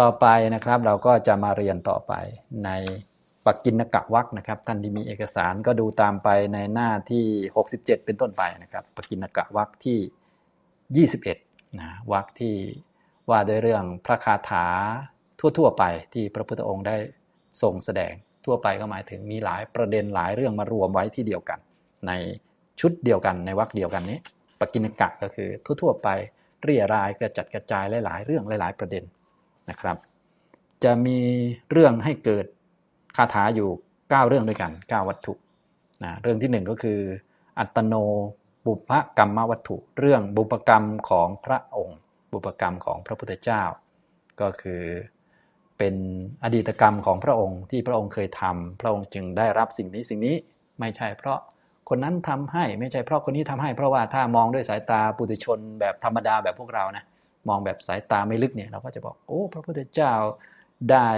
ต่อไปนะครับเราก็จะมาเรียนต่อไปในปักกินกะวักนะครับ ท่านที่มีเอกสารก็ดูตามไปในหน้าที่ 67 เป็นต้นไปนะครับปักกินกะวักที่ 21นะวักที่ว่าด้วยเรื่องพระคาถาทั่วๆไปที่พระพุทธองค์ได้ทรงแสดงทั่วไปก็หมายถึงมีหลายประเด็นหลายเรื่องมารวมไว้ที่เดียวกัน ในชุดเดียวกันในวักเดียวกันนี้ปกินกะก็คือทั่วๆไปเรียรายกระจัดกระจายหลายๆเรื่องหลาย ๆ ประเด็น นะครับ จะมีเรื่องให้เกิดคาถาอยู่ 9 เรื่องด้วยกัน 9 วัตถุนะเรื่องที่ 1 ก็คือ อัตโนบุพกรรมวัตถุ เรื่องบุพกรรมของพระองค์ บุพกรรมของพระพุทธเจ้า ก็คือเป็นอดีตกรรมของพระองค์ที่พระองค์เคยทำพระองค์จึงได้รับสิ่งนี้สิ่งนี้ไม่ใช่เพราะคนนั้นทำให้ไม่ใช่เพราะคนนี้ทำให้ เพราะว่าถ้ามองด้วยสายตาปุถุชนแบบธรรมดาแบบพวกเรานะ มองแบบสายตาไม่ลึกเนี่ยเราก็จะบอกโอ้ พระพุทธเจ้าได้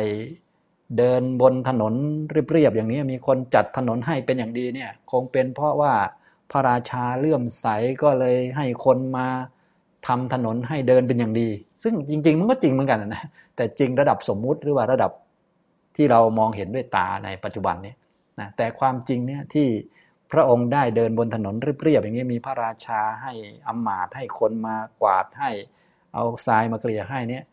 เดินบนถนนเรียบๆอย่างนี้มีคนจัดถนนให้เป็นอย่างดีเนี่ยคงเป็นเพราะว่าพระราชาเลื่อมใสก็เลยให้คนมาทำถนนให้เดินเป็นอย่างดี ซึ่งจริง ๆ มันก็จริงเหมือนกันนะแต่จริงระดับสมมุติหรือว่าระดับที่เรามองเห็นด้วยตาในปัจจุบันนี้นะแต่ความจริงเนี่ยที่พระองค์ได้เดินบนถนนเรียบๆอย่างนี้มีพระราชาให้อำมาตย์ให้คนมากวาดให้ เอาทรายมาเกลี่ยให้เนี่ย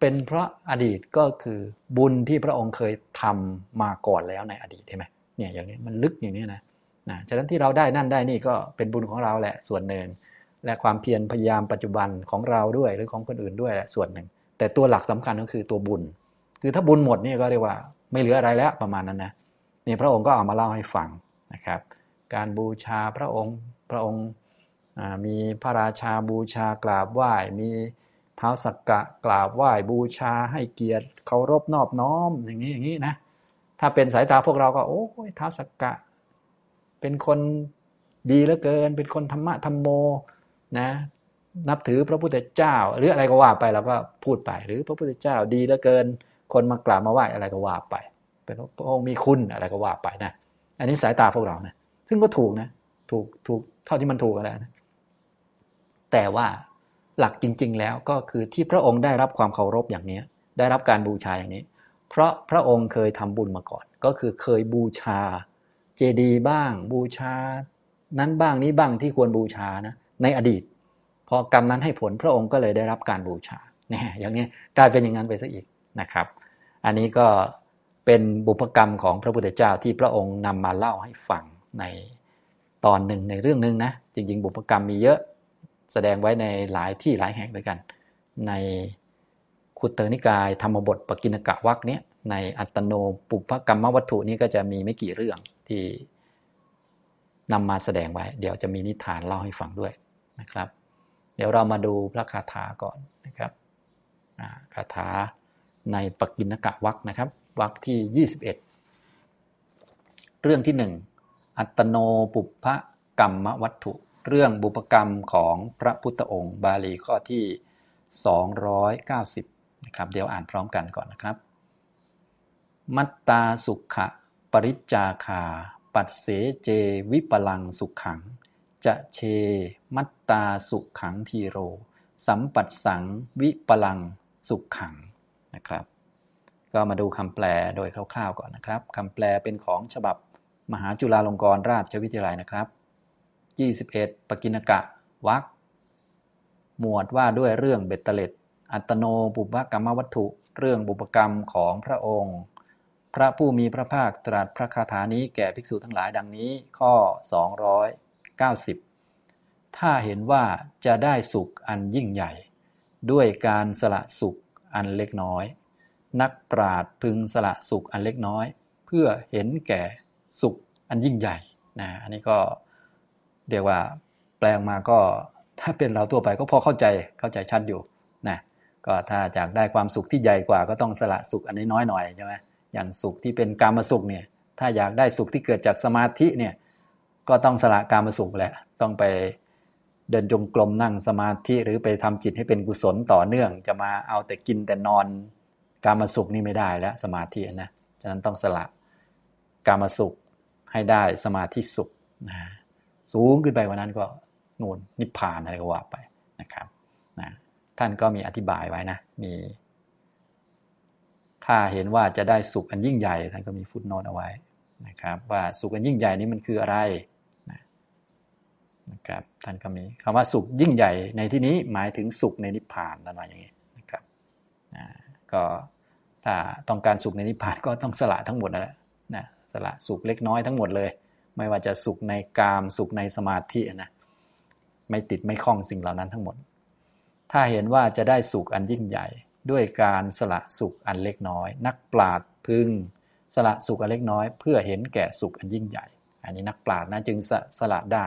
เป็นเพราะอดีตก็คือบุญที่พระองค์เคยทำมาก่อนแล้วในอดีตใช่ไหมเนี่ยอย่างนี้มันลึกอย่างนี้นะนะฉะนั้นที่เราได้นั่นได้นี่ก็เป็นบุญของเราแหละส่วนหนึ่ง และความเพียรพยายามปัจจุบันของเราด้วยหรือของคนอื่นด้วยแหละส่วนหนึ่ง แต่ตัวหลักสำคัญก็คือตัวบุญ คือถ้าบุญหมดนี่ก็เรียกว่าไม่เหลืออะไรแล้วประมาณนั้นนะนี่พระองค์ก็เอามาเล่าให้ฟังนะครับ การบูชาพระองค์พระองค์มีพระราชาบูชากราบไหว้มี ท้าวสักกะกราบไหว้บูชาให้เกียรติเคารพนอบน้อมอย่างนี้อย่างนี้นะ ถ้าเป็นสายตาพวกเราก็ โอ้ยท้าวสักกะ เป็นคนดีเหลือเกิน เป็นคนธรรมะธรรมโมนะนับถือพระพุทธเจ้า หรืออะไรก็ว่าไปเราก็พูดไป หรือพระพุทธเจ้าดีเหลือเกิน คนมากราบมาไหว้อะไรก็ว่าไป เป็นพระองค์มีคุณอะไรก็ว่าไปนะอันนี้สายตาพวกเรานะซึ่งก็ถูกนะ ถูกถูกเท่าที่มันถูกแล้วนะแต่ว่า หลักจริง ๆ แล้วก็คือที่พระองค์ได้รับความเคารพอย่างนี้ได้รับการบูชาอย่างนี้ เพราะพระองค์เคยทำบุญมาก่อน ก็คือเคยบูชาเจดีย์บ้าง บูชา นั้นบ้างนี้บ้างที่ควรบูชานะในอดีต พอกรรมนั้นให้ผลพระองค์ก็เลยได้รับการบูชาเนี่ยอย่างนี้กลายเป็นอย่างนั้นไปซะอีกนะครับ อันนี้ก็เป็นบุพกรรมของพระพุทธเจ้าที่พระองค์นำมาเล่าให้ฟังในตอนหนึ่งในเรื่องหนึ่งนะจริง ๆ บุพกรรมมีเยอะ แสดงไว้ในหลายที่หลายแห่งด้วยกัน ในขุตเตนิกายธรรมบทปกินกะวักเนี้ยในอัตโนปุพกรรมวัตถุนี้ก็จะมีไม่กี่เรื่องที่นำมาแสดงไว้ เดี๋ยวจะมีนิทานเล่าให้ฟังด้วยนะครับ เดี๋ยวเรามาดูพระคาถาก่อนนะครับคาถาในปกินกะวักนะครับวักที่ 21 เรื่องที่ 1 อัตโนปุพกรรมวัตถุ เรื่องบุพกรรมของพระพุทธองค์ บาลีข้อที่ 290นะครับเดี๋ยวอ่านพร้อมกันก่อนนะครับ มัตตาสุขะปริจจาคา ปัดเสเจวิปลังสุขขัง จะเช มัตตาสุขขังทีโร สัมปัสสังวิปลังสุขขังนะครับ ก็มาดูคำแปลโดยคร่าวๆก่อนนะครับคำแปลเป็นของฉบับมหาจุฬาลงกรณราชวิทยาลัยนะครับ 21 ปกินกะวักหมวดว่าด้วยเรื่องเบ็ดเตล็ด อัตโนบุพกรรมวัตถุ เรื่องบุพกรรมของพระองค์ พระผู้มีพระภาคตรัสพระคาถานี้แก่ภิกษุทั้งหลายดังนี้ข้อ 290 ถ้าเห็นว่าจะได้สุขอันยิ่งใหญ่ ด้วยการสละสุขอันเล็กน้อย นักปราดพึงสละสุขอันเล็กน้อย เพื่อเห็นแก่สุขอันยิ่งใหญ่นะอันนี้ก็ เรียกว่าแปลงมาก็ถ้าเป็นเราทั่วไปก็พอเข้าใจเข้าใจชัดอยู่นะก็ถ้าจากได้ความสุขที่ใหญ่กว่าก็ต้องสละสุขอันนี้น้อยหน่อยใช่ไหมอย่างสุขที่เป็นกามสุขเนี่ยถ้าอยากได้สุขที่เกิดจากสมาธิเนี่ยก็ต้องสละกามสุขแหละต้องไปเดินจงกรมนั่งสมาธิหรือไปทำจิตให้เป็นกุศลต่อเนื่อง จะมาเอาแต่กินแต่นอนกามสุขนี่ไม่ได้แล้วสมาธินะฉะนั้นต้องสละกามสุขให้ได้สมาธิสุขนะ สูงขึ้นไปกว่านั้นก็นูนนิพพานอะไรก็ว่าไปนะครับนะท่านก็มีอธิบายไว้นะมี ถ้าเห็นว่าจะได้สุขอันยิ่งใหญ่ท่านก็มีฟุตโนตเอาไว้นะครับ ว่าสุขอันยิ่งใหญ่นี้มันคืออะไรนะครับท่านก็มีคำว่าสุขยิ่งใหญ่ในที่นี้หมายถึงสุขในนิพพานนั่นหมายอย่างนี้นะครับก็ถ้าต้องการสุขในนิพพานก็ต้องสละทั้งหมดนะนะสละสุขเล็กน้อยทั้งหมดเลย ไม่ว่าจะสุขในกามสุขในสมาธินะไม่ติดไม่คล้องสิ่งเหล่านั้นทั้งหมด ถ้าเห็นว่าจะได้สุขอันยิ่งใหญ่ ด้วยการสละสุขอันเล็กน้อย นักปราดพึงสละสุขอันเล็กน้อย เพื่อเห็นแก่สุขอันยิ่งใหญ่ อันนี้นักปราดนะจึงสสละได้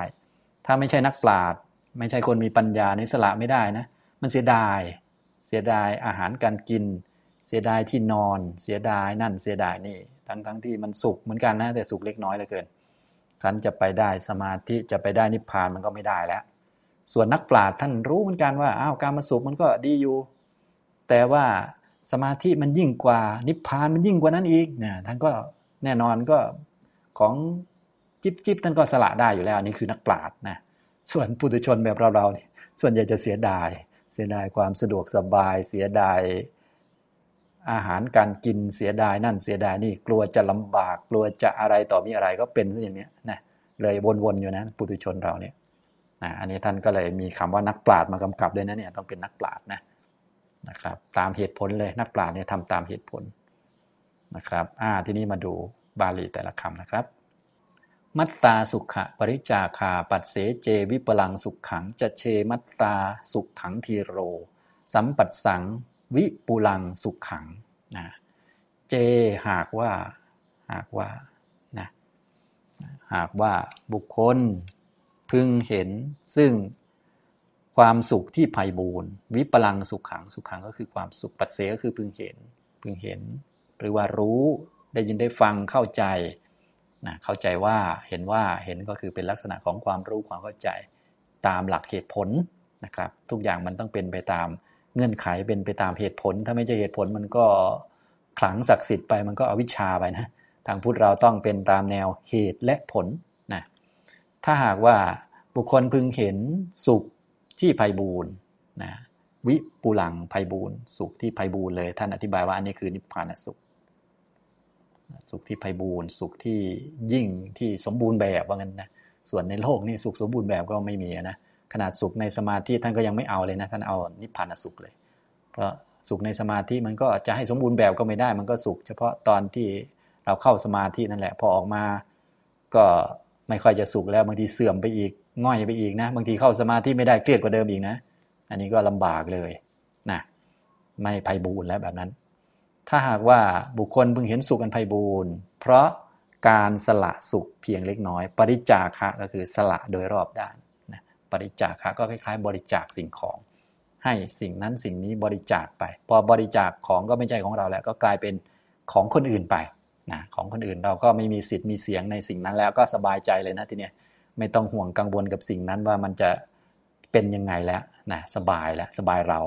ถ้าไม่ใช่นักปราดไม่ใช่คนมีปัญญาในสละไม่ได้นะ มันเสียดาย เสียดายอาหารการกิน เสียดายที่นอน เสียดายนั่นเสียดายนี่ ทั้งทั้งที่มันสุขเหมือนกันนะแต่สุขเล็กน้อยเหลือเกิน คันจะไปได้สมาธิจะไปได้นิพพานมันก็ไม่ได้แล้ว ส่วนนักปราชญ์ท่านรู้เหมือนกันว่าอ้าวการมาสุขมันก็ดีอยู่ แต่ว่าสมาธิมันยิ่งกว่านิพพานมันยิ่งกว่านั้นอีกเนี่ยท่านก็แน่นอนก็ของจิบจิบท่านก็สละได้อยู่แล้วนี่คือนักปราชญ์นะส่วนปุถุชนแบบเราเราเนี่ยส่วนใหญ่จะเสียดาย เสียดายความสะดวกสบายเสียดาย อาหารการกินเสียดายนั่นเสียดายนี่กลัวจะลำบากกลัวจะอะไรต่อมีอะไรก็เป็นอย่างนี้นะเลยวนๆอยู่นะปุถุชนเราเนี่ยนะอันนี้ท่านก็เลยมีคำว่านักปราชญ์มากำกับด้วยนะเนี่ยต้องเป็นนักปราชญ์นะนะครับตามเหตุผลเลยนักปราชญ์เนี่ยทำตามเหตุผลนะครับอ่าทีนี้มาดูบาลีแต่ละคำนะครับ มัตตาสุขะปริจาคา ปัสเสเจวิปลังสุขขังจะเชมัตตาสุขขังทีโร สัมปัสสัง วิปุลังสุขขังนะเจหากว่าหากว่านะหากว่าบุคคลพึงเห็นซึ่งความสุขที่ไพ่บูรณ์วิปลังสุขขังสุขขังก็คือความสุขปัจเสก็คือพึงเห็นพึงเห็น หรือว่ารู้ได้ยินได้ฟังเข้าใจนะเข้าใจว่าเห็นว่าเห็นก็คือเป็นลักษณะของความรู้ความเข้าใจตามหลักเหตุผลนะครับ ทุกอย่างมันต้องเป็นไปตาม เงื่อนไขเป็นไปตามเหตุผล ถ้าไม่ใช่เหตุผลมันก็ขลังศักดิ์สิทธิ์ไปมันก็อวิชชาไปนะทางพุทธเราต้องเป็นตามแนวเหตุและผลนะถ้าหากว่าบุคคลพึงเห็นสุขที่ไพบูรณ์นะวิปุลังไพบูรณ์สุขที่ไพบูรณ์เลยท่านอธิบายว่าอันนี้คือนิพพานสุข สุขที่ไพบูรณ์สุขที่ยิ่งที่สมบูรณ์แบบว่างั้นนะส่วนในโลกนี่สุขสมบูรณ์แบบก็ไม่มีนะ ขนาดสุขในสมาธิท่านก็ยังไม่เอาเลยนะ ท่านเอานิพพานสุขเลย เพราะสุขในสมาธิมันก็จะให้สมบูรณ์แบบก็ไม่ได้ มันก็สุข เฉพาะตอนที่เราเข้าสมาธินั่นแหละ พอออกมาก็ไม่ค่อยจะสุขแล้วบางทีเสื่อมไปอีกง่อยไปอีกนะ บางทีเข้าสมาธิไม่ได้เครียดกว่าเดิมอีกนะ อันนี้ก็ลำบากเลยนะไม่ไพ่บูรแล้วแบบนั้น ถ้าหากว่าบุคคลเพิ่งเห็นสุขอันไพ่บูรเพราะการสละสุขเพียงเล็กน้อย ปริจาคะก็คือสละโดยรอบด้าน ปริจาคะก็คล้ายๆ บริจาคสิ่งของ ให้สิ่งนั้นสิ่งนี้บริจาคไป พอบริจาคของก็ไม่ใช่ของเราแล้ว ก็กลายเป็นของคนอื่นไปนะของคนอื่นเราก็ไม่มีสิทธิ์มีเสียงในสิ่งนั้นแล้วก็สบายใจเลยนะทีเนี้ยไม่ต้องห่วงกังวลกับสิ่งนั้นว่ามันจะเป็นยังไงแล้วนะสบายแล้วสบายเรา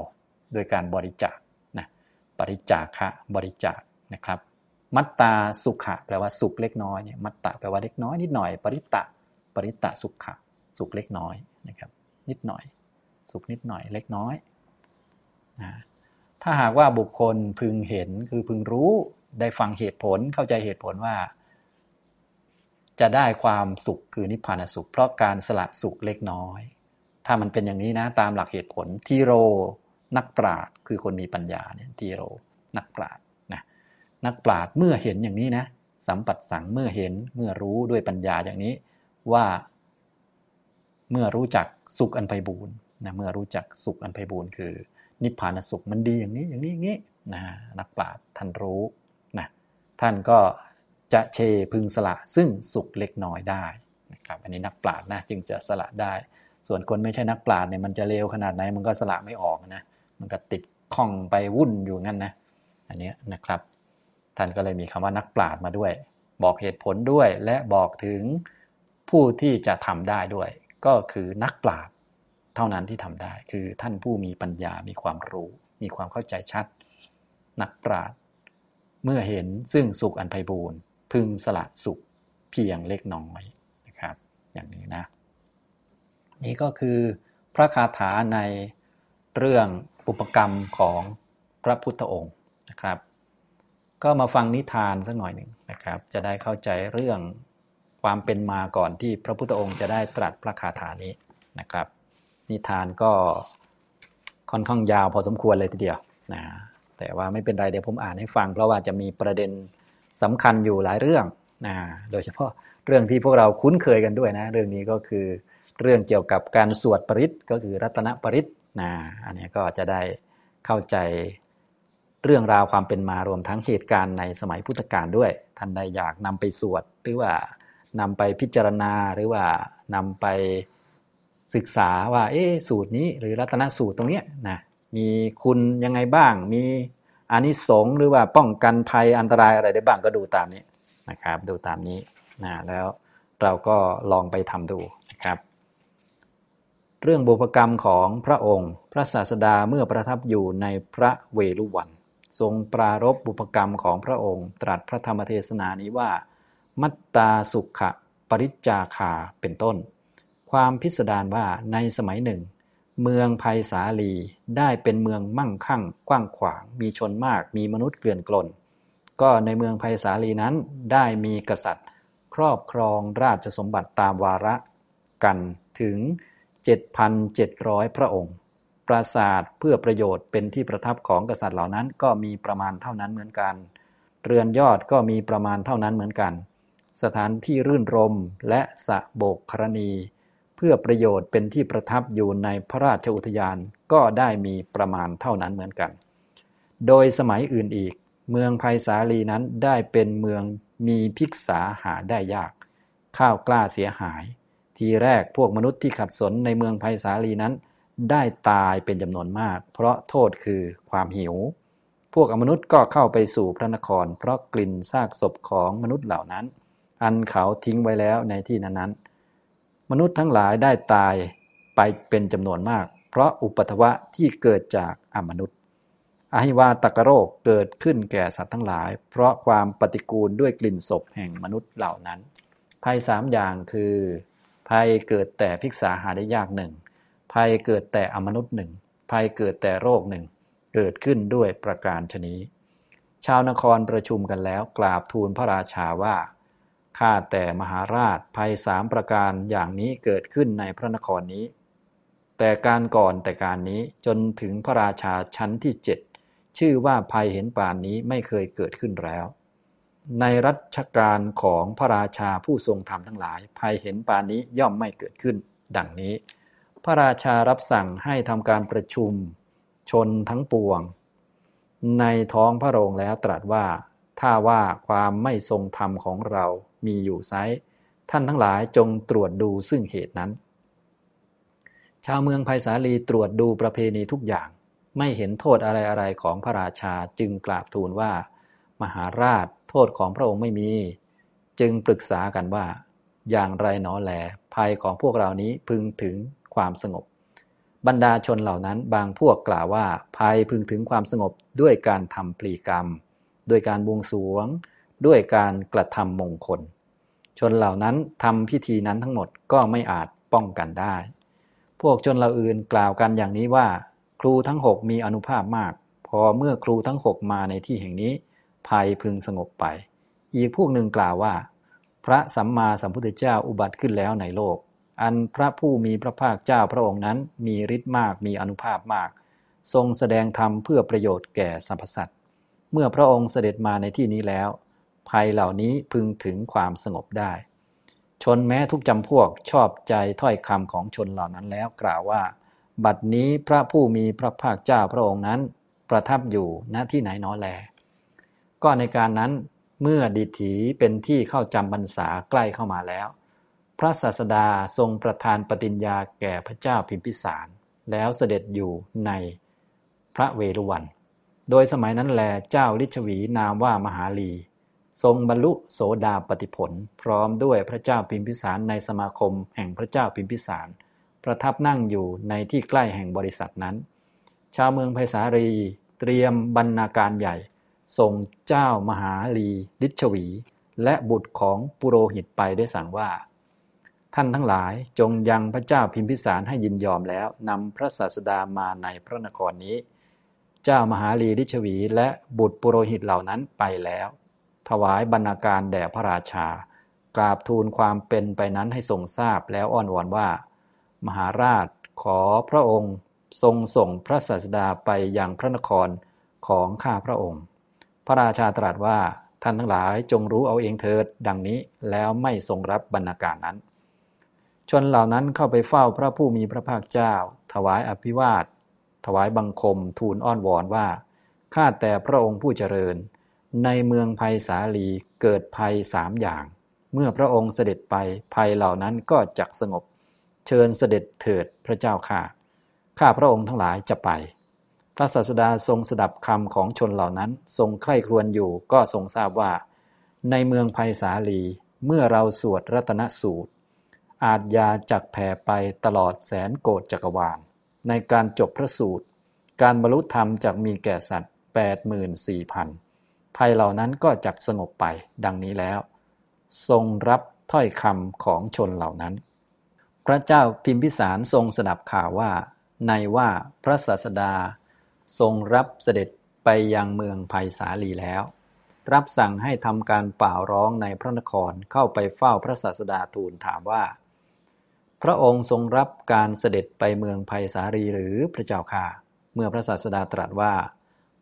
โดยการบริจาคนะบริจาคะบริจาคนะครับ มัตตาสุขะแปลว่าสุขเล็กน้อยเนี่ยมัตตาแปลว่าเล็กน้อยนิดหน่อย ปริตะปริตะสุขะสุขเล็กน้อย นะครับนิดหน่อย สุขนิดหน่อยเล็กน้อยนะถ้าหากว่าบุคคลพึงเห็นคือพึงรู้ได้ฟังเหตุผลเข้าใจเหตุผลว่า จะได้ความสุขคือนิพพานสุข เพราะการสละสุขเล็กน้อย ถ้ามันเป็นอย่างนี้นะ ตามหลักเหตุผลทีโรนักปราชญ์คือคนมีปัญญาเนี่ยทีโรนักปราชญ์นะนักปราชญ์เมื่อเห็นอย่างนี้นะสัมปัตสังเมื่อเห็นเมื่อรู้ด้วยปัญญาอย่างนี้ ว่า เมื่อรู้จักสุขอันไพบูรณ์นะเมื่อรู้จักสุขอันไพบูรณ์คือ นิพพานสุขมันดีอย่างนี้อย่างนี้อย่างนี้นะนักปราชญ์ท่านรู้นะท่านก็จะเชพึงสละซึ่งสุขเล็กน้อยได้นะครับอันนี้นักปราชญ์นะจึงจะสละได้ ส่วนคนไม่ใช่นักปราชญ์เนี่ยมันจะเลวขนาดไหนมันก็สละไม่ออกนะมันก็ติดข้องไปวุ่นอยู่งั้นนะอันนี้นะครับท่านก็เลยมีคำว่านักปราชญ์มาด้วย บอกเหตุผลด้วยและบอกถึงผู้ที่จะทำได้ด้วย ก็คือนักปราชญ์เท่านั้นที่ทำได้ คือท่านผู้มีปัญญา มีความรู้ มีความเข้าใจชัด นักปราชญ์เมื่อเห็นซึ่งสุขอันไพบูรณ์พึงสละสุขเพียงเล็กน้อยนะครับ อย่างนี้นะ นี่ก็คือพระคาถาในเรื่องอุปกรรมของพระพุทธองค์นะครับ ก็มาฟังนิทานสักหน่อยหนึ่งนะครับ จะได้เข้าใจเรื่อง ความเป็นมาก่อนที่พระพุทธองค์จะได้ตรัสพระคาถานี้นะครับ นิทานก็ค่อนข้างยาวพอสมควรเลยทีเดียวนะแต่ว่าไม่เป็นไรเดี๋ยวผมอ่านให้ฟัง เพราะว่าจะมีประเด็นสำคัญอยู่หลายเรื่องนะโดยเฉพาะเรื่องที่พวกเราคุ้นเคยกันด้วยนะ เรื่องนี้ก็คือเรื่องเกี่ยวกับการสวดปริศก็คือรัตนปริศนะอันนี้ก็จะได้เข้าใจเรื่องราวความเป็นมารวมทั้งเหตุการณ์ในสมัยพุทธกาลด้วย ท่านใดอยากนำไปสวดหรือว่า นำไปพิจารณาหรือว่านำไปศึกษาว่า เอ๊สูตรนี้ หรือรัตนสูตรตรงเนี้ยนะมีคุณยังไงบ้าง มีอานิสงส์หรือว่าป้องกันภัยอันตรายอะไรได้บ้างก็ดูตามนี้นะครับ ดูตามนี้นะแล้วเราก็ลองไปทำดูนะครับ เรื่องบุพกรรมของพระองค์ พระศาสดาเมื่อประทับอยู่ในพระเวลุวัน ทรงปรารบบุพกรรมของพระองค์ ตรัสพระธรรมเทศนานี้ว่า มัตตาสุขะปริจจาคาเป็นต้น ความพิสดารว่าในสมัยหนึ่ง เมืองภัยสาลีได้เป็นเมืองมั่งคั่ง กว้างขวาง มีชนมาก มีมนุษย์เกลื่อนกลน ก็ในเมืองภัยสาลีนั้นได้มีกษัตริย์ ครอบครองราชสมบัติตามวาระกันถึง 7,700 พระองค์ ปราสาทเพื่อประโยชน์เป็นที่ประทับของกษัตริย์เหล่านั้นก็มีประมาณเท่านั้นเหมือนกัน เรือนยอดก็มีประมาณเท่านั้นเหมือนกัน สถานที่รื่นรมและสะโบกครณี เพื่อประโยชน์เป็นที่ประทับอยู่ในพระราชอุทยานก็ได้มีประมาณเท่านั้นเหมือนกัน โดยสมัยอื่นอีก เมืองภัยสาลีนั้นได้เป็นเมืองมีพิกษาหาได้ยาก ข้าวกล้าเสียหาย ทีแรกพวกมนุษย์ที่ขัดสนในเมืองภัยสาลีนั้น ได้ตายเป็นจำนวนมาก เพราะโทษคือความหิวพวกอมนุษย์ก็เข้าไปสู่พระนคร เพราะกลิ่นซากศพของมนุษย์เหล่านั้น อันเขาทิ้งไว้แล้วในที่นั้นๆ มนุษย์ทั้งหลายได้ตายไปเป็นจำนวนมาก เพราะอุปัตวะที่เกิดจากอมนุษย์อหิวาตกโรคเกิดขึ้นแก่สัตว์ทั้งหลาย เพราะความปฏิกูลด้วยกลิ่นศพแห่งมนุษย์เหล่านั้น ภัยสามอย่างคือ ภัยเกิดแต่พิกษาหาได้ยากหนึ่งภัยเกิดแต่อมนุษย์หนึ่งภัยเกิดแต่โรคหนึ่งเกิดขึ้นด้วยประการชนี้ ชาวนครประชุมกันแล้วกราบทูลพระราชาว่า ข้าแต่มหาราชภัยสามประการอย่างนี้เกิดขึ้นในพระนครนี้ แต่การก่อนแต่การนี้จนถึงพระราชาชั้นที่เจ็ดชื่อว่าภัยเห็นป่านนี้ไม่เคยเกิดขึ้นแล้ว ในรัชกาลของพระราชาผู้ทรงธรรมทั้งหลาย ภัยเห็นป่านนี้ย่อมไม่เกิดขึ้น ดังนี้ พระราชารับสั่งให้ทำการประชุม ชนทั้งปวง ในท้องพระโรงแล้วตรัสว่า ถ้าว่าความไม่ทรงธรรมของเรา มีอยู่ไซท่านทั้งหลายจงตรวจดูซึ่งเหตุนั้น ชาวเมืองไผ่สาลีตรวจดูประเพณีทุกอย่าง ไม่เห็นโทษอะไรๆของพระราชาจึงกราบทูลว่า มหาราชโทษของพระองค์ไม่มี จึงปรึกษากันว่า อย่างไรหนอแหลภัยของพวกเรานี้พึงถึงความสงบ บรรดาชนเหล่านั้นบางพวกกล่าวว่าภัยพึงถึงความสงบด้วยการทำปลีกรรมด้วยการบวงสวง ด้วยการกระทำมงคล ชนเหล่านั้นทำพิธีนั้นทั้งหมดก็ไม่อาจป้องกันได้ พวกชนเหล่าอื่นกล่าวกันอย่างนี้ว่า ครูทั้งหกมีอนุภาพมาก พอเมื่อครูทั้งหกมาในที่แห่งนี้ภัยพึงสงบไป อีกพวกหนึ่งกล่าวว่า พระสัมมาสัมพุทธเจ้าอุบัติขึ้นแล้วในโลก อันพระผู้มีพระภาคเจ้าพระองค์นั้นมีฤทธิ์มากมีอนุภาพมาก ทรงแสดงธรรมเพื่อประโยชน์แก่สรรพสัตว์เมื่อพระองค์เสด็จมาในที่นี้แล้ว ภัยเหล่านี้พึงถึงความสงบได้ ชนแม้ทุกจำพวกชอบใจถ้อยคำของชนเหล่านั้นแล้วกล่าวว่า บัดนี้พระผู้มีพระภาคเจ้าพระองค์นั้น ประทับอยู่ณที่ไหนน้อแล ก็ในการนั้นเมื่อดิถีเป็นที่เข้าจำบรรษาใกล้เข้ามาแล้ว พระศาสดาทรงประทานปฏิญญาแก่พระเจ้าพิมพิสาร แล้วเสด็จอยู่ในพระเวรุวัน โดยสมัยนั้นแลเจ้าลิชวีนามว่ามหาลี ทรงบรรลุโสดาปติผล พร้อมด้วยพระเจ้าพิมพิสารในสมาคมแห่งพระเจ้าพิมพิสาร ประทับนั่งอยู่ในที่ใกล้แห่งบริษัทนั้น ชาวเมืองไผ่สารีเตรียมบรรณาการใหญ่ส่งเจ้ามหาลีลิชวี และบุตรของปุโรหิตไปได้สั่งว่า ท่านทั้งหลายจงยังพระเจ้าพิมพิสารให้ยินยอมแล้วนำพระศาสดามาในพระนครนี้ เจ้ามหาลีริชวี และบุตรปุโรหิตเหล่านั้นไปแล้ว ถวายบรรณาการแด่พระราชา กราบทูลความเป็นไปนั้นให้ทรงทราบแล้วอ้อนวอนว่า มหาราชขอพระองค์ทรงส่งพระศาสดาไปยังพระนครของข้าพระองค์ พระราชาตรัสว่าท่านทั้งหลายจงรู้เอาเองเถิดดังนี้แล้วไม่ทรงรับบรรณาการนั้น ชนเหล่านั้นเข้าไปเฝ้าพระผู้มีพระภาคเจ้า ถวายอภิวาท ถวายบังคมทูลอ้อนวอนว่า ข้าแต่พระองค์ผู้เจริญ ในเมืองภัยสาลีเกิดภัยสามอย่าง เมื่อพระองค์เสด็จไปภัยเหล่านั้นก็จักสงบ เชิญเสด็จเถิดพระเจ้าข้าข้าพระองค์ทั้งหลายจะไป พระศาสดาทรงสดับคำของชนเหล่านั้น ทรงใคร่ครวญอยู่ก็ทรงทราบว่า ในเมืองภัยสาลีเมื่อเราสวดรัตนสูตร อาจยาจักแผ่ไปตลอดแสนโกดจักรวาล ในการจบพระสูตร การบรรลุธรรมจักมีแก่สัตว์ 84,000 ภัยเหล่านั้นก็จักสงบไปดังนี้แล้ว ทรงรับถ้อยคำของชนเหล่านั้น พระเจ้าพิมพิสารทรงสดับข่าวว่า ในว่าพระศาสดา ทรงรับเสด็จไปยังเมืองภัยสาลีแล้ว รับสั่งให้ทำการป่าร้องในพระนครเข้าไปเฝ้าพระศาสดาทูลถามว่า พระองค์ทรงรับการเสด็จไปเมืองภัยสาลีหรือพระเจ้าค่ะ เมื่อพระศาสดาตรัสว่า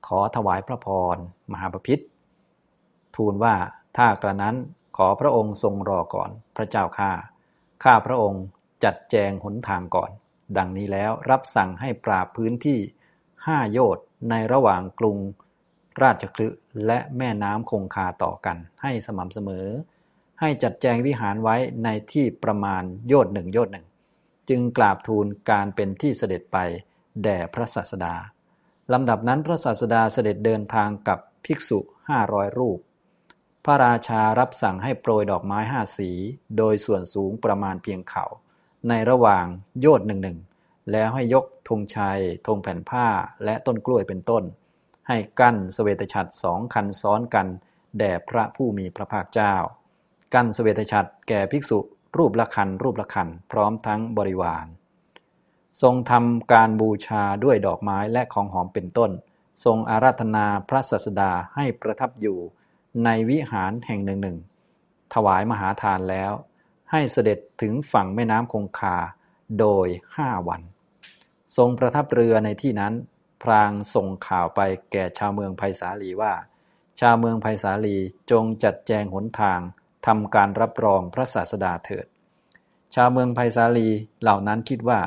ขอถวายพระพร มหาปพิธทูลว่าถ้ากระนั้นขอพระองค์ทรงรอก่อนพระเจ้าข้าข้าพระองค์จัดแจงหนทางก่อน ดังนี้แล้วรับสั่งให้ปราบพื้นที่ห้าโยชน์ในระหว่างกรุงราชคลึและแม่น้ำคงคาต่อกัน ให้สม่ำเสมอ ให้จัดแจงวิหารไว้ในที่ประมาณโยชน์หนึ่งโยชน์หนึ่ง จึงกราบทูลการเป็นที่เสด็จไปแด่พระศาสดา ลำดับนั้นพระศาสดาเสด็จเดินทางกับภิกษุห้าร้อยรูป พระราชารับสั่งให้โปรยดอกไม้ห้าสี โดยส่วนสูงประมาณเพียงเขาในระหว่างโยชน์หนึ่งหนึ่งแล้วให้ยกธงชัยธงแผ่นผ้าและต้นกล้วยเป็นต้น ให้กั้นสเวตฉัตรสองคันซ้อนกัน แด่พระผู้มีพระภาคเจ้า กั้นสเวตฉัตรแก่ภิกษุรูปละคันรูปละคันพร้อมทั้งบริวาร ทรงทำการบูชาด้วยดอกไม้และของหอมเป็นต้น ทรงอาราธนาพระสัสดาให้ประทับอยู่ในวิหารแห่งหนึ่งหนึ่งถวายมหาทานแล้ว ให้เสด็จถึงฝั่งแม่น้ำคงคาโดยห้าวัน ทรงประทับเรือในที่นั้น พรางส่งข่าวไปแก่ชาวเมืองไผ่สาลีว่า ชาวเมืองไผ่สาลีจงจัดแจงหนทางทำการรับรองพระศาสดาเถิด ชาวเมืองไผ่สาลีเหล่านั้นคิดว่า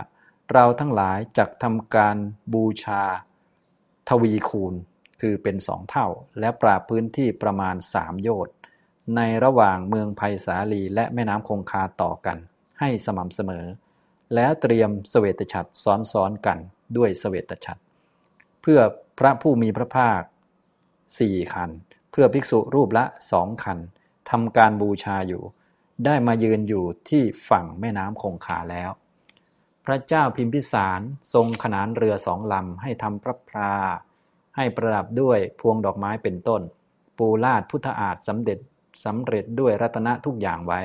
เราทั้งหลายจักทำการบูชา ทวีคูณ คือเป็นสองเท่า และปราบพื้นที่ประมาณสามโยชน์ในระหว่างเมืองไผ่สาลีและแม่น้ำคงคาต่อกัน ให้สม่ำเสมอ แล้วเตรียมสเวตฉัตรซ้อนๆกันด้วยสเวตฉัตรเพื่อพระผู้มีพระภาคสี่คัน เพื่อภิกษุรูปละสองคันทำการบูชาอยู่ ได้มายืนอยู่ที่ฝั่งแม่น้ำคงคาแล้ว พระเจ้าพิมพิสารทรงขนานเรือสองลำให้ทำพระพรา ให้ประดับด้วยพวงดอกไม้เป็นต้น ปูลาดพุทธอาฏสำเร็จสำเร็จด้วยรัตนะทุกอย่างไว้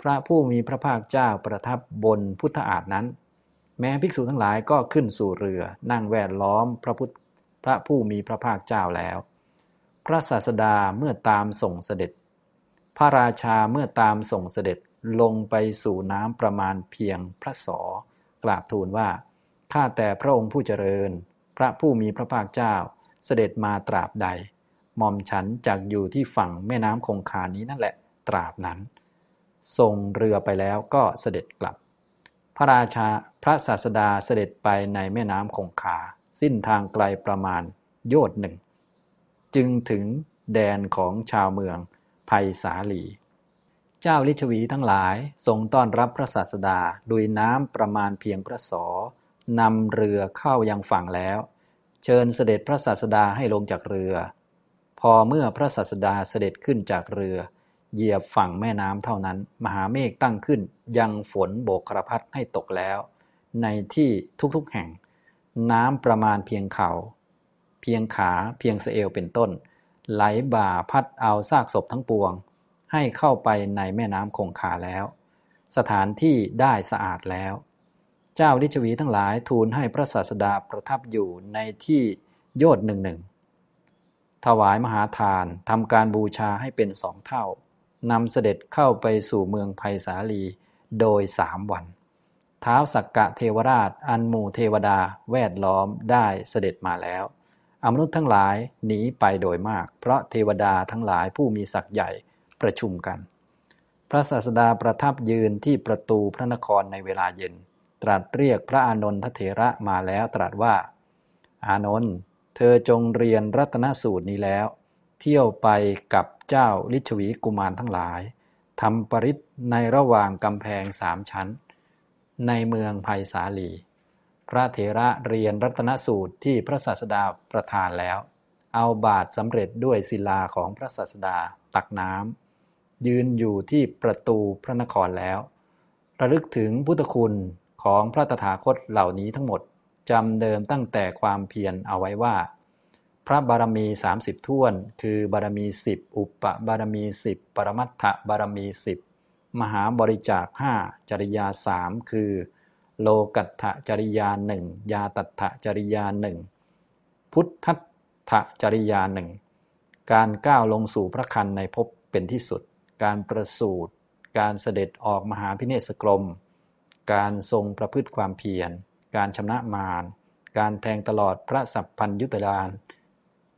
พระผู้มีพระภาคเจ้าประทับบนพุทธอาฏนั้น แม้ภิกษุทั้งหลายก็ขึ้นสู่เรือนั่งแวดล้อมพระพุทธพระผู้มีพระภาคเจ้าแล้ว พระศาสดาเมื่อตามส่งเสด็จ พระราชาเมื่อตามส่งเสด็จลงไปสู่น้ำประมาณเพียงพระสอ กราบทูลว่าข้าแต่พระองค์ผู้เจริญ พระผู้มีพระภาคเจ้า เสด็จมาตราบใดหม่อมฉันจากอยู่ที่ฝั่งแม่น้ำคงคานี้นั่นแหละตราบนั้นส่งเรือไปแล้วก็เสด็จกลับ พระราชาพระศาสดาเสด็จไปในแม่น้ำคงคา สิ้นทางไกลประมาณโยชน์หนึ่ง จึงถึงแดนของชาวเมืองภัยสาลี เจ้าลิชวีทั้งหลายทรงต้อนรับพระศาสดาลุยน้ำประมาณเพียงพระสอนำเรือเข้ายังฝั่งแล้ว เชิญเสด็จพระศาสดาให้ลงจากเรือ พอเมื่อพระศาสดาเสด็จขึ้นจากเรือ เหยียบฝั่งแม่น้ำเท่านั้น มหาเมฆตั้งขึ้น ยังฝนโบกกระพัดให้ตกแล้ว ในที่ทุกๆแห่ง น้ำประมาณเพียงเขา่าเพียงขาเพียงสเอลเป็นต้น ไหลบ่าพัดเอาซากศพทั้งปวง ให้เข้าไปในแม่น้ำคงคาแล้ว สถานที่ได้สะอาดแล้ว เจ้าลิชวีทั้งหลายทูลให้พระศาสดาประทับอยู่ในที่โยชน์หนึ่งหนึ่งถวายมหาทานทำการบูชาให้เป็นสองเท่านำเสด็จเข้าไปสู่เมืองไผ่สาลีโดยสามวัน เท้าสักกะเทวราช อันหมู่เทวดาแวดล้อมได้เสด็จมาแล้วอมนุษย์ทั้งหลายหนีไปโดยมาก เพราะเทวดาทั้งหลายผู้มีศักย์ใหญ่ ประชุมกัน พระศาสดาประทับยืนที่ประตูพระนครในเวลาเย็น ตรัสเรียกพระอานนทเถระมาแล้วตรัสว่า อานนท์เธอจงเรียนรัตนสูตรนี้แล้ว เที่ยวไปกับเจ้าลิชวีกุมารทั้งหลายทำปริศในระหว่างกำแพงสามชั้น ในเมืองไผ่สาลี พระเถระเรียนรัตนสูตรที่พระศาสดาประทานแล้ว เอาบาทสำเร็จด้วยศิลาของพระศาสดาตักน้ำ ยืนอยู่ที่ประตูพระนครแล้ว ระลึกถึงพุทธคุณของพระตถาคตเหล่านี้ทั้งหมดจำเดิมตั้งแต่ความเพียรเอาไว้ว่า พระบารมี 30 ท่วน คือบารมี 10 อุปบารมี 10 ปรมัตถบารมี 10 มหาบริจาค 5 จริยาสามคือ โลกัตถจริยาหนึ่งยาตัตถจริยาหนึ่งพุทธัตถจริยาหนึ่งการก้าวลงสู่พระคันในภพเป็นที่สุด การประสูติการเสด็จออกมหาพิเนศกรม การทรงประพฤติความเพียร การชำระมาร การแทงตลอดพระสัพพัญยุตยาน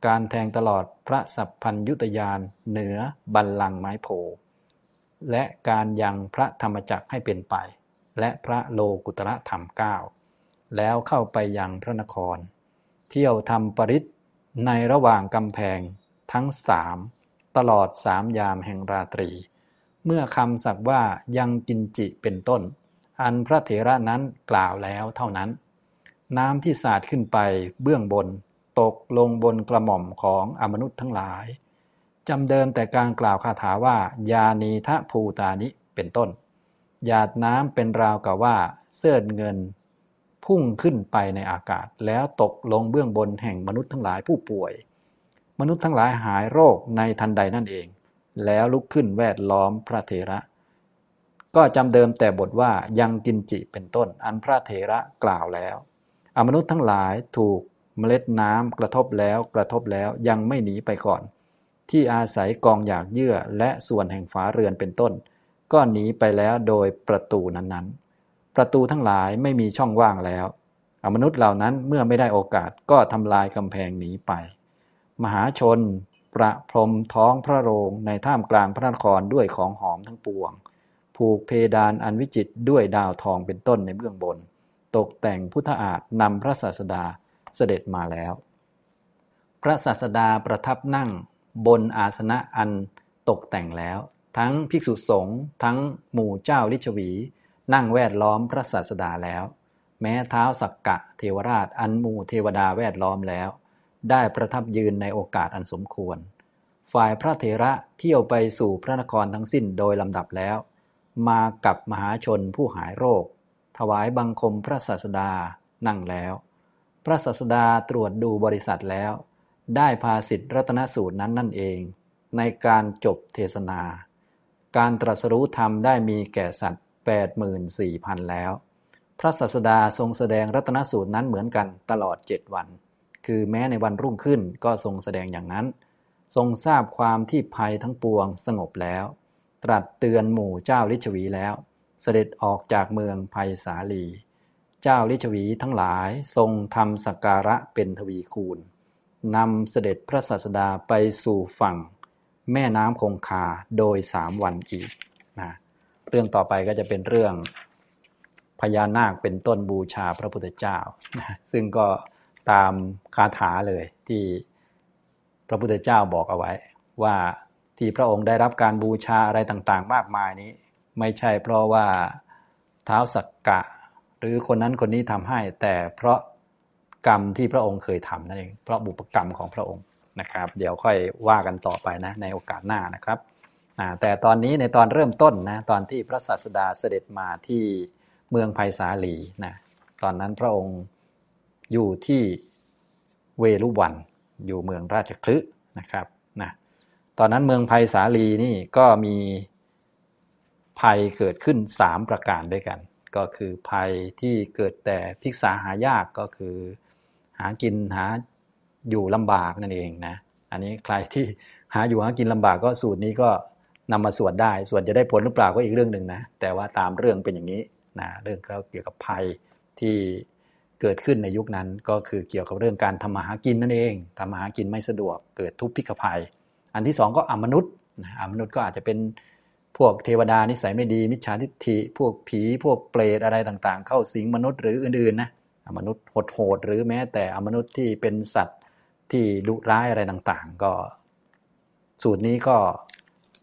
การแทงตลอดพระสัพพัญยุตยานเหนือบัลลังก์ไม้โพ และการยังพระธรรมจักรให้เป็นไป และพระโลกุตระธรรมเก้าแล้วเข้าไปยังพระนคร เที่ยวทำปริศในระหว่างกำแพงทั้งสาม ตลอดสามยามแห่งราตรี เมื่อคำสักว่ายังกินจิเป็นต้น อันพระเถระนั้นกล่าวแล้วเท่านั้น น้ำที่สาดขึ้นไปเบื้องบน ตกลงบนกระหม่อมของอมนุษย์ทั้งหลายจำเดิมแต่การกล่าวคาถาว่า ยานีทะภูตานิเป็นต้น หยาดน้ำเป็นราวกับว่าเสื้อเงิน พุ่งขึ้นไปในอากาศ แล้วตกลงเบื้องบนแห่งมนุษย์ทั้งหลายผู้ป่วย มนุษย์ทั้งหลายหายโรคในทันใดนั่นเอง แล้วลุกขึ้นแวดล้อมพระเถระ ก็จำเดิมแต่บทว่ายังกินจิเป็นต้น อันพระเถระกล่าวแล้วอมนุษย์ทั้งหลายถูกเมล็ดน้ำกระทบแล้วกระทบแล้วยังไม่หนีไปก่อน ที่อาศัยกองอยากเยื่อและส่วนแห่งฝาเรือนเป็นต้น ก็หนีไปแล้วโดยประตูนั้นๆ ประตูทั้งหลายไม่มีช่องว่างแล้วอมนุษย์เหล่านั้นเมื่อไม่ได้โอกาสก็ทำลายกำแพงหนีไป มหาชน ประพรมท้องพระโรงในท่ามกลางพระนครด้วยของหอมทั้งปวง ผูกเพดานอันวิจิตด้วยดาวทองเป็นต้นในเบื้องบน ตกแต่งพุทธอาฏนำพระศาสดาเสด็จมาแล้ว พระศาสดาประทับนั่งบนอาสนะอันตกแต่งแล้ว ทั้งภิกษุสงฆ์ทั้งหมู่เจ้าลิชวี นั่งแวดล้อมพระศาสดาแล้ว แม้เท้าสักกะเทวราชอันหมู่เทวดาแวดล้อมแล้ว ได้ประทับยืนในโอกาสอันสมควร ฝ่ายพระเถระเที่ยวไปสู่พระนครทั้งสิ้นโดยลำดับแล้ว มากับมหาชนผู้หายโรค ถวายบังคมพระศาสดานั่งแล้ว พระศาสดาตรวจดูบริษัทแล้ว ได้พาสิทธิรัตนสูตรนั้นนั่นเอง ในการจบเทศนา การตรัสรู้ธรรมได้มีแก่สัตว์84,000 แล้ว พระศาสดาทรงแสดงรัตนสูตรนั้นเหมือนกันตลอดเจ็ดวัน คือแม้ในวันรุ่งขึ้นก็ทรงแสดงอย่างนั้น ทรงทราบความที่ภัยทั้งปวงสงบแล้ว ตรัสเตือนหมู่เจ้าลิชวีแล้ว เสด็จออกจากเมืองภัยสาลี เจ้าลิชวีทั้งหลายทรงทำสักการะเป็นทวีคูณนำเสด็จพระศาสดาไปสู่ฝั่ง แม่น้ำคงคาโดยสามวันอีกนะเรื่องต่อไปก็จะเป็นเรื่องพญานาคเป็นต้นบูชาพระพุทธเจ้านะซึ่งก็ ตามคาถาเลยที่พระพุทธเจ้าบอกเอาไว้ ว่าที่พระองค์ได้รับการบูชาอะไรต่างๆ มากมายนี้ ไม่ใช่เพราะว่าเท้าสักกะ หรือคนนั้นคนนี้ทำให้ แต่เพราะกรรมที่พระองค์เคยทำนั่นเองเพราะบุปกรรมของพระองค์นะครับ เดี๋ยวค่อยว่ากันต่อไปนะในโอกาสหน้านะครับแต่ตอนนี้ในตอนเริ่มต้นนะตอนที่พระศาสดาเสด็จมาที่เมืองไผ่สาลีนะตอนนั้นพระองค์ อยู่ที่เวลุวันอยู่เมืองราชคลึนะครับนะตอนนั้นเมืองภัยสาลีนี่ก็มีภัยเกิดขึ้นสามประการด้วยกัน ก็คือภัยที่เกิดแต่พิกษาหายากก็คือ หากินหาอยู่ลำบากนั่นเองนะอันนี้ใครที่หาอยู่หากินลำบากก็สูตรนี้ก็นำมาสวดได้ ส่วนจะได้ผลหรือเปล่าก็อีกเรื่องหนึ่งนะแต่ว่าตามเรื่องเป็นอย่างนี้นะเรื่องเกี่ยวกับภัยที่ เกิดขึ้นในยุคนั้นก็คือเกี่ยวกับเรื่องการทำมาหากินนั่นเองทำมาหากินไม่สะดวกเกิดทุพพิกภัย อันที่สองก็อมนุษย์อมนุษย์ก็อาจจะเป็นพวกเทวดานิสัยไม่ดี มิจฉาทิฏฐิ พวกผี พวกเปรตอะไรต่างๆ เข้าสิงมนุษย์หรืออื่นๆนะมนุษย์โหดๆหรือแม้แต่อมนุษย์ที่เป็นสัตว์ที่ดุร้ายอะไรต่างๆ ก็ สูตรนี้ก็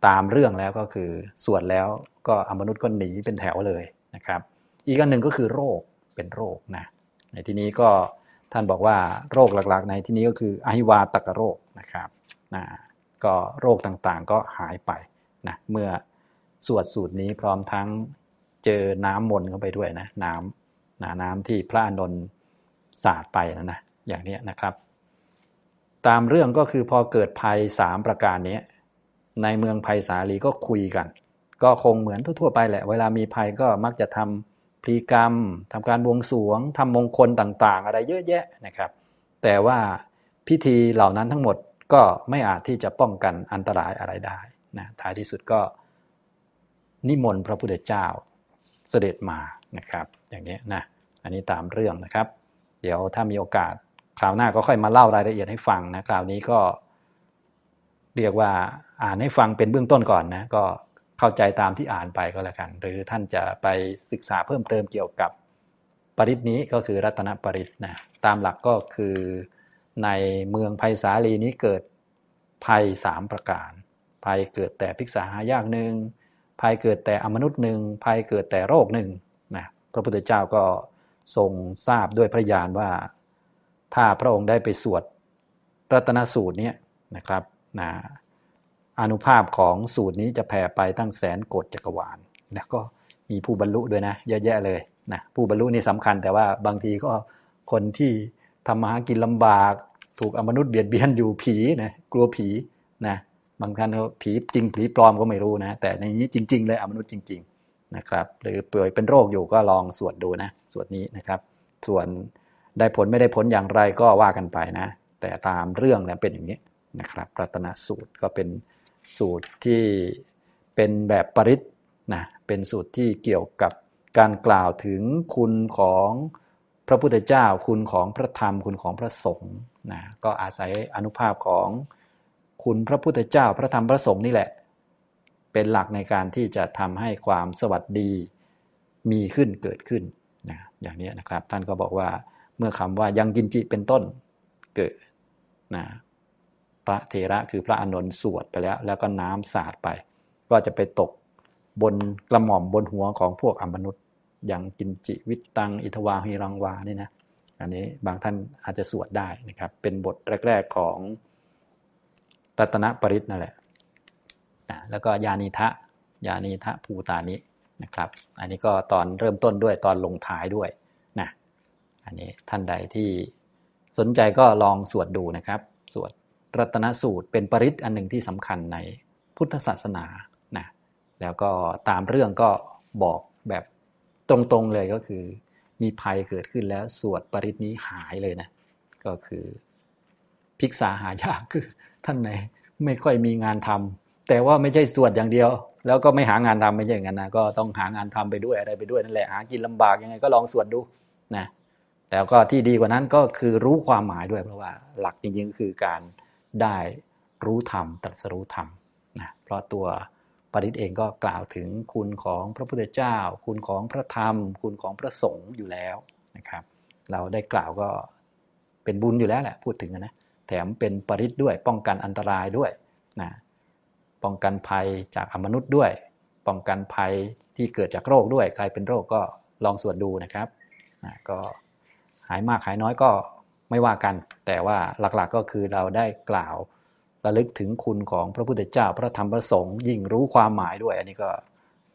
ตามเรื่องแล้วก็คือสวดแล้วก็อมนุษย์ก็หนีเป็นแถวเลยนะครับ อีกอันหนึ่งก็คือโรคเป็นโรคนะ ในที่นี้ก็ท่านบอกว่าโรคหลักๆ ในที่นี้ก็คืออหิวาตกโรคนะครับนะก็โรคต่างๆก็หายไปนะเมื่อสวดสูตรนี้พร้อมทั้งเจอน้ำมนต์เข้าไปด้วยนะน้ำนะน้ำที่พระอนนท์สาดไปนะนะอย่างนี้นะครับ ตามเรื่องก็คือพอเกิดภัยสามประการนี้ในเมืองภัยสาลีก็คุยกัน ก็คงเหมือนทั่วๆไปแหละ เวลามีภัยก็มักจะทำ พลีกรรมทำการบวงสวงทำมงคลต่าง ๆ อะไรเยอะแยะนะครับ แต่ว่าพิธีเหล่านั้นทั้งหมดก็ไม่อาจที่จะป้องกันอันตรายอะไรได้นะท้ายที่สุดก็นิมนต์พระพุทธเจ้าเสด็จมานะครับ อย่างนี้นะอันนี้ตามเรื่องนะครับ เดี๋ยวถ้ามีโอกาสคราวหน้าก็ค่อยมาเล่ารายละเอียดให้ฟังนะคราวนี้ก็ เรียกว่าอ่านให้ฟังเป็นเบื้องต้นก่อนนะก็ เข้าใจตามที่อ่านไปก็แล้วกัน หรือท่านจะไปศึกษาเพิ่มเติมเกี่ยวกับปริศนี้ก็คือรัตนปริศนะตามหลักก็คือในเมืองภัยสาลีนี้เกิดภัยสามประการ ภัยเกิดแต่พิกษาหายากหนึ่งภัยเกิดแต่อมนุษย์หนึ่งภัยเกิดแต่โรคหนึ่งนะพระพุทธเจ้าก็ทรงทราบด้วยพระญาณว่า ถ้าพระองค์ได้ไปสวดรัตนสูตรนี้นะครับนะ อนุภาพของสูตรนี้จะแผ่ไปตั้งแสนโกดจักรวาลแล้วก็มีผู้บรรลุด้วยนะเยอะแยะเลยนะผู้บรรลุนี่สำคัญแต่ว่าบางทีก็คนที่ทำมาหากินลำบาก ถูกอมนุษย์เบียดเบียนอยู่ผีนะกลัวผีนะบางท่านผีจริงผีปลอมก็ไม่รู้นะ แต่ในนี้จริง ๆ เลยอมนุษย์จริง ๆนะครับ หรือป่วยเป็นโรคอยู่ก็ลองสวดดูนะสวดนี้นะครับ ส่วนได้ผลไม่ได้ผลอย่างไรก็ว่ากันไปนะ แต่ตามเรื่องแล้วเป็นอย่างนี้นะครับรัตนสูตรก็เป็น สูตรที่เป็นแบบปริศนะเป็นสูตรที่เกี่ยวกับการกล่าวถึงคุณของพระพุทธเจ้า คุณของพระธรรม คุณของพระสงฆ์นะก็อาศัยอนุภาพของคุณพระพุทธเจ้า พระธรรมพระสงฆ์นี่แหละ เป็นหลักในการที่จะทำให้ความสวัสดีมีขึ้นเกิดขึ้นนะอย่างนี้นะครับ ท่านก็บอกว่าเมื่อคำว่ายังกินจิเป็นต้นเกิดนะ พระเทระคือพระอนนท์สวดไปแล้ว แล้วก็น้ำสาดไป ก็จะไปตกบนกระหม่อมบนหัวของพวกอมนุษย์ อย่างกินจิวิตตัง อิทวาหิรังวานี่นะอันนี้บางท่านอาจจะสวดได้นะครับ เป็นบทแรก ๆของรัตนปริศนั่นแหละนะแล้วก็ยานิทะยานิทะภูตานินะครับ อันนี้ก็ตอนเริ่มต้นด้วยตอนลงท้ายด้วยนะอันนี้ท่านใดที่สนใจก็ลองสวดดูนะครับ สวด รัตนสูตร เป็นปริศอันหนึ่งที่สำคัญในพุทธศาสนานะแล้วก็ตามเรื่องก็บอกแบบตรงๆเลยก็คือ มีภัยเกิดขึ้นแล้วสวดปริศนี้หายเลยนะก็คือพิกษาหายากคือท่านไหนไม่ค่อยมีงานทำแต่ว่าไม่ใช่สวดอย่างเดียว แล้วก็ไม่หางานทำไม่ใช่อย่างนั้นนะก็ต้องหางานทำไปด้วยอะไรไปด้วยนั่นแหละหากินลำบากยังไงก็ลองสวดดูนะแต่ก็ที่ดีกว่านั้นก็คือรู้ความหมายด้วยเพราะว่า หลักจริงๆก็คือการ ได้รู้ธรรมตรัสรู้ธรรมนะเพราะตัวปริศเองก็กล่าวถึงคุณของพระพุทธเจ้า คุณของพระธรรม คุณของพระสงฆ์อยู่แล้วนะครับเราได้กล่าวก็เป็นบุญอยู่แล้วแหละพูดถึงนะแถมเป็นปริศด้วย ป้องกันอันตรายด้วยนะป้องกันภัยจากอมนุษย์ด้วย ป้องกันภัยที่เกิดจากโรคด้วย ใครเป็นโรคก็ลองสวดดูนะครับนะก็หายมากหายน้อยก็ ไม่ว่ากัน แต่ว่าหลักๆก็คือเราได้กล่าวระลึกถึงคุณของพระพุทธเจ้าพระธรรมพระสงฆ์ยิ่งรู้ความหมายด้วย อันนี้ก็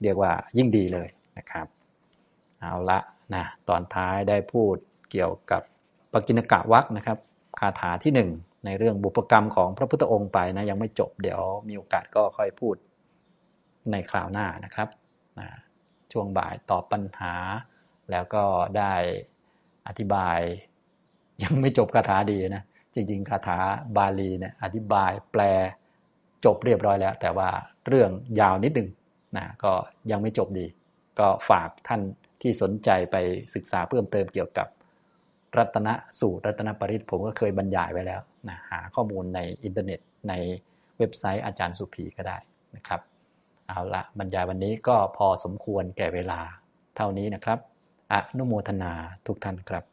เรียกว่ายิ่งดีเลยนะครับ เอาละนะตอนท้ายได้พูดเกี่ยวกับปกิณกะวักนะครับคาถาที่หนึ่งในเรื่องบุพกรรมของพระพุทธองค์ไปนะยังไม่จบเดี๋ยวมีโอกาสก็ค่อยพูดในคราวหน้านะครับนะช่วงบ่ายตอบปัญหา แล้วก็ได้อธิบาย ยังไม่จบคาถาดีนะจริง ๆคาถาบาลีเนี่ยอธิบายแปลจบเรียบร้อยแล้ว แต่ว่าเรื่องยาวนิดนึงนะก็ยังไม่จบดี ก็ฝากท่านที่สนใจไปศึกษาเพิ่มเติมเกี่ยวกับรัตนสูตรรัตนปริศผมก็เคยบรรยายไว้แล้วนะหาข้อมูลในอินเทอร์เน็ตในเว็บไซต์อาจารย์สุภีก็ได้นะครับเอาละบรรยายวันนี้ก็พอสมควรแก่เวลาเท่านี้นะครับ อนุโมทนาทุกท่านครับ